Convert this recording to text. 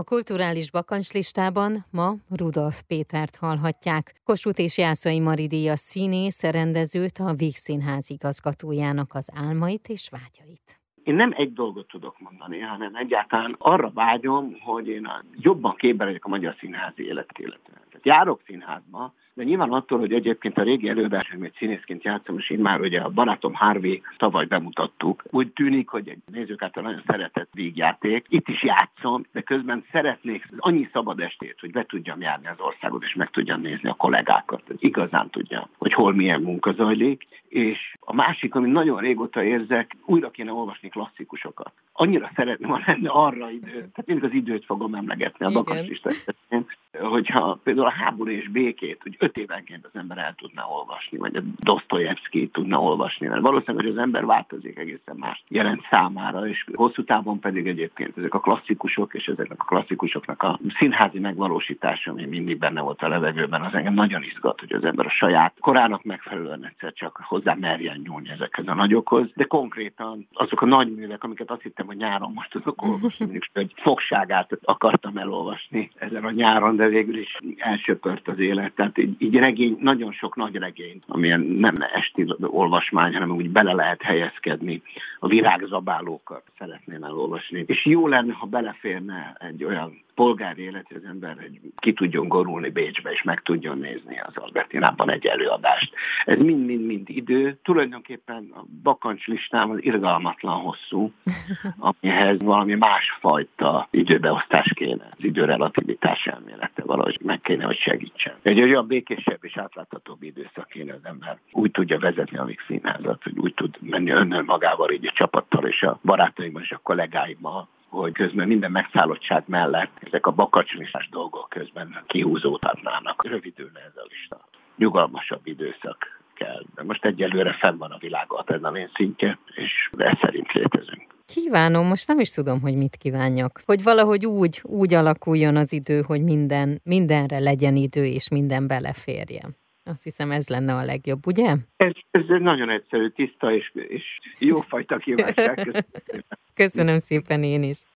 A kulturális bakancslistában ma Rudolf Pétert hallhatják. Kossuth és Jászai Maridia színész, rendezőt, a Víg Színház igazgatójának az álmait és vágyait. Én nem egy dolgot tudok mondani, hanem egyáltalán arra vágyom, hogy én jobban képbe legyek a magyar színházi élet illetően. Járok színházba, de nyilván attól, hogy egyébként a régi előadásomért színészként játszom, és én már ugye a barátom Harvey tavaly bemutattuk, úgy tűnik, hogy egy nézők által nagyon szeretett vígjáték. Itt is játszom, de közben szeretnék annyi szabad estét, hogy be tudjam járni az országot, és meg tudjam nézni a kollégákat, hogy igazán tudjam, hogy hol milyen munka zajlik. És a másik, ami nagyon régóta érzek, újra kéne olvasni klasszikusokat. Annyira szeretném, ha lenne arra idő, tehát mindig az időt fogom emlegetni a bakancslistát, hogyha például a háború és békét, hogy öt évenként az ember el tudna olvasni, vagy a Dostoyevsky tudna olvasni, mert valószínűleg, hogy az ember változik egészen más jelent számára, és hosszú távon pedig egyébként ezek a klasszikusok, és ezeknek a klasszikusoknak a színházi megvalósítása, ami mindig benne volt a levegőben, az engem nagyon izgat, hogy az ember a saját korának megfelelően egyszer csak hozzá merjen nyúlni ezekhez a nagyokhoz, de konkrétan azok a nagy művek, amiket azt hittem, hogy nyáron most tudok olvasni, hogy fogságát akartam elolvasni ezen a nyáron, de végül is elsöpört az élet. Tehát így, így regény, nagyon sok nagy regény, amilyen nem esti olvasmány, hanem úgy bele lehet helyezkedni. A virágzabálókat szeretném elolvasni. És jó lenne, ha beleférne egy olyan polgári élet, hogy az ember egy, ki tudjon gorulni Bécsbe, és meg tudjon nézni az Albertinában egy előadást. Ez mind-mind-mind idő. Tulajdonképpen a bakancs listám az irgalmatlan hosszú, amihez valami másfajta időbeosztás kéne. Az időrelativitás elmélete valahogy meg kéne, hogy segítsen. Egy olyan békésebb és átláthatóbb időszak kéne az ember. Úgy tudja vezetni a Vix színházat, hogy úgy tud menni önnel magával, így a csapattal és a barátaimmal és a kollégáimmal, hogy közben minden megszállottság mellett ezek a bakacsonisás dolgok közben kihúzódhatnának. Rövidülne ez a lista. Nyugalmasabb időszak kell. De most egyelőre fenn van a világ adrenalin szintje, és ez szerint létezünk. Kívánom, most nem is tudom, hogy mit kívánjak. Hogy valahogy úgy, úgy alakuljon az idő, hogy minden, mindenre legyen idő, és minden beleférjen. Azt hiszem ez lenne a legjobb, ugye? Ez, ez nagyon egyszerű, tiszta és, és jófajta kívánság. Köszönöm szépen én is.